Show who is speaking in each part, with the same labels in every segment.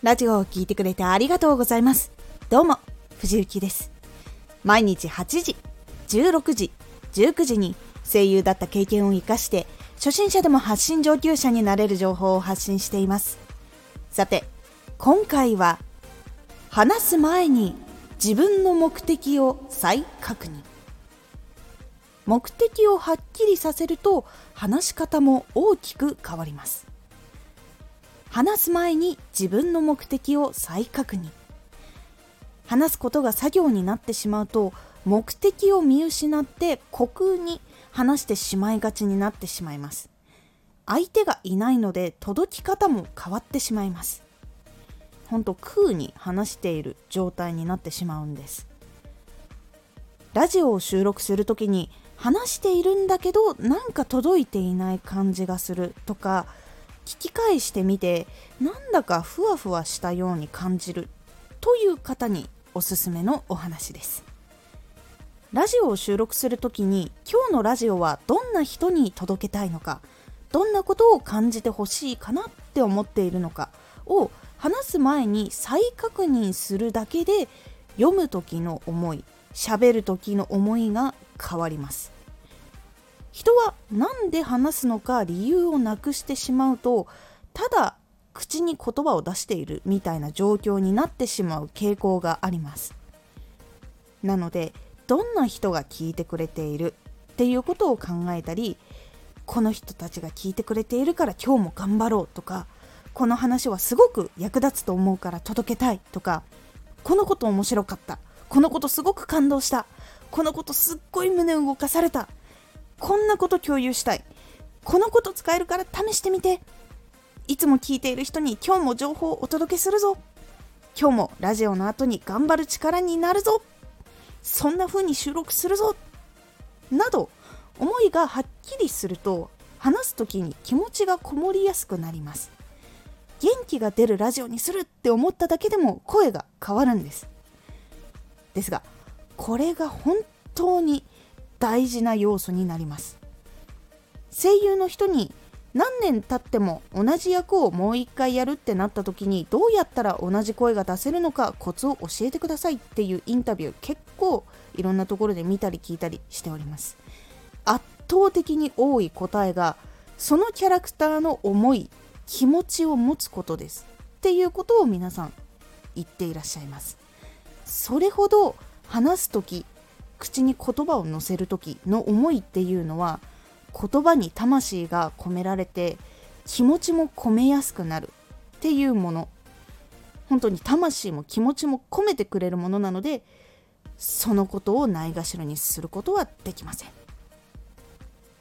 Speaker 1: ラジオを聴いてくれてありがとうございます。どうも、藤幸です。毎日8時、16時、19時に声優だった経験を活かして、初心者でも発信上級者になれる情報を発信しています。さて、今回は、話す前に自分の目的を再確認。目的をはっきりさせると話し方も大きく変わります話す前に自分の目的を再確認。話すことが作業になってしまうと目的を見失って虚空に話してしまいがちになってしまいます。相手がいないので届き方も変わってしまいます。ほんと空に話している状態になってしまうんです。ラジオを収録するときに話しているんだけどなんか届いていない感じがするとか聞き返してみてなんだかふわふわしたように感じるという方におすすめのお話です。ラジオを収録する時に今日のラジオはどんな人に届けたいのかどんなことを感じてほしいかなって思っているのかを話す前に再確認するだけで読む時の思い喋る時の思いが変わります。人は何で話すのか理由をなくしてしまうとただ口に言葉を出しているみたいな状況になってしまう傾向があります。なのでどんな人が聞いてくれているっていうことを考えたりこの人たちが聞いてくれているから今日も頑張ろうとかこの話はすごく役立つと思うから届けたいとかこのこと面白かったこのことすごく感動したこのことすっごい胸動かされたこんなこと共有したい。このこと使えるから試してみて。いつも聞いている人に今日も情報をお届けするぞ。今日もラジオの後に頑張る力になるぞ。そんな風に収録するぞ。など思いがはっきりすると話す時に気持ちがこもりやすくなります。元気が出るラジオにするって思っただけでも声が変わるんです。ですがこれが本当に大事な要素になります。声優の人に何年経っても同じ役をもう一回やるってなった時にどうやったら同じ声が出せるのかコツを教えてくださいっていうインタビュー結構いろんなところで見たり聞いたりしております。圧倒的に多い答えがそのキャラクターの思い気持ちを持つことですっていうことを皆さん言っていらっしゃいます。それほど話す時口に言葉を乗せる時の思いっていうのは言葉に魂が込められて気持ちも込めやすくなるっていうもの。本当に魂も気持ちも込めてくれるものなのでそのことをないがしろにすることはできません。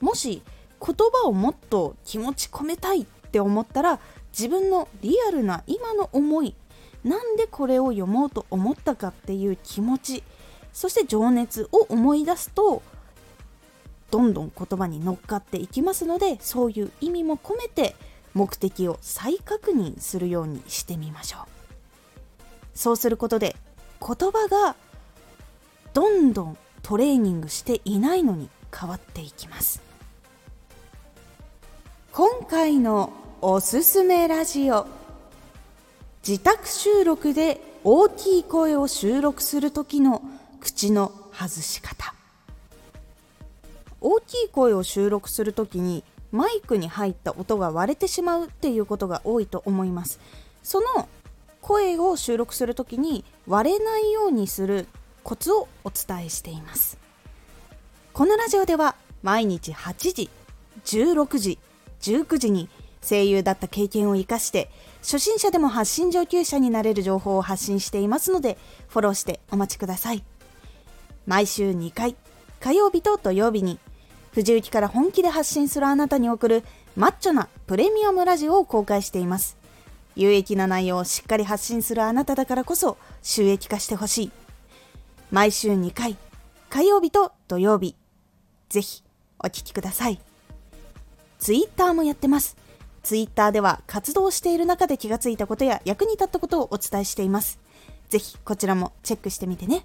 Speaker 1: もし言葉をもっと気持ち込めたいって思ったら自分のリアルな今の思いなんでこれを読もうと思ったかっていう気持ちそして情熱を思い出すとどんどん言葉に乗っかっていきますのでそういう意味も込めて目的を再確認するようにしてみましょう。そうすることで言葉がどんどんトレーニングしていないのに変わっていきます。今回のおすすめラジオ。自宅収録で大きい声を収録する時の口の外し方。大きい声を収録する時にマイクに入った音が割れてしまうっていうことが多いと思います。その声を収録する時に割れないようにするコツをお伝えしています。このラジオでは毎日8時16時19時に声優だった経験を生かして初心者でも発信上級者になれる情報を発信していますのでフォローしてお待ちください。毎週2回、火曜日と土曜日に、藤雪から本気で発信するあなたに送るマッチョなプレミアムラジオを公開しています。有益な内容をしっかり発信するあなただからこそ収益化してほしい。毎週2回、火曜日と土曜日。ぜひお聴きください。ツイッターもやってます。ツイッターでは活動している中で気がついたことや役に立ったことをお伝えしています。ぜひこちらもチェックしてみてね。